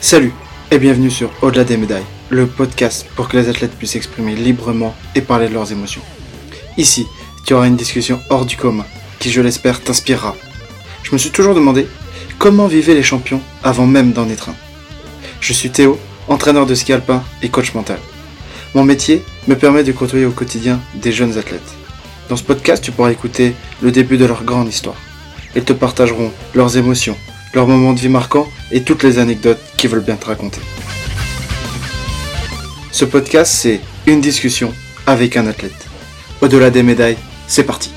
Salut et bienvenue sur Au-delà des médailles, le podcast pour que les athlètes puissent s'exprimer librement et parler de leurs émotions. Ici, tu auras une discussion hors du commun qui, je l'espère, t'inspirera. Je me suis toujours demandé comment vivaient les champions avant même d'en être un. Je suis Théo, entraîneur de ski alpin et coach mental. Mon métier me permet de côtoyer au quotidien des jeunes athlètes. Dans ce podcast, tu pourras écouter le début de leur grande histoire. Ils te partageront leurs émotions, leurs moments de vie marquants et toutes les anecdotes qu'ils veulent bien te raconter. Ce podcast, c'est une discussion avec un athlète. Au-delà des médailles, c'est parti.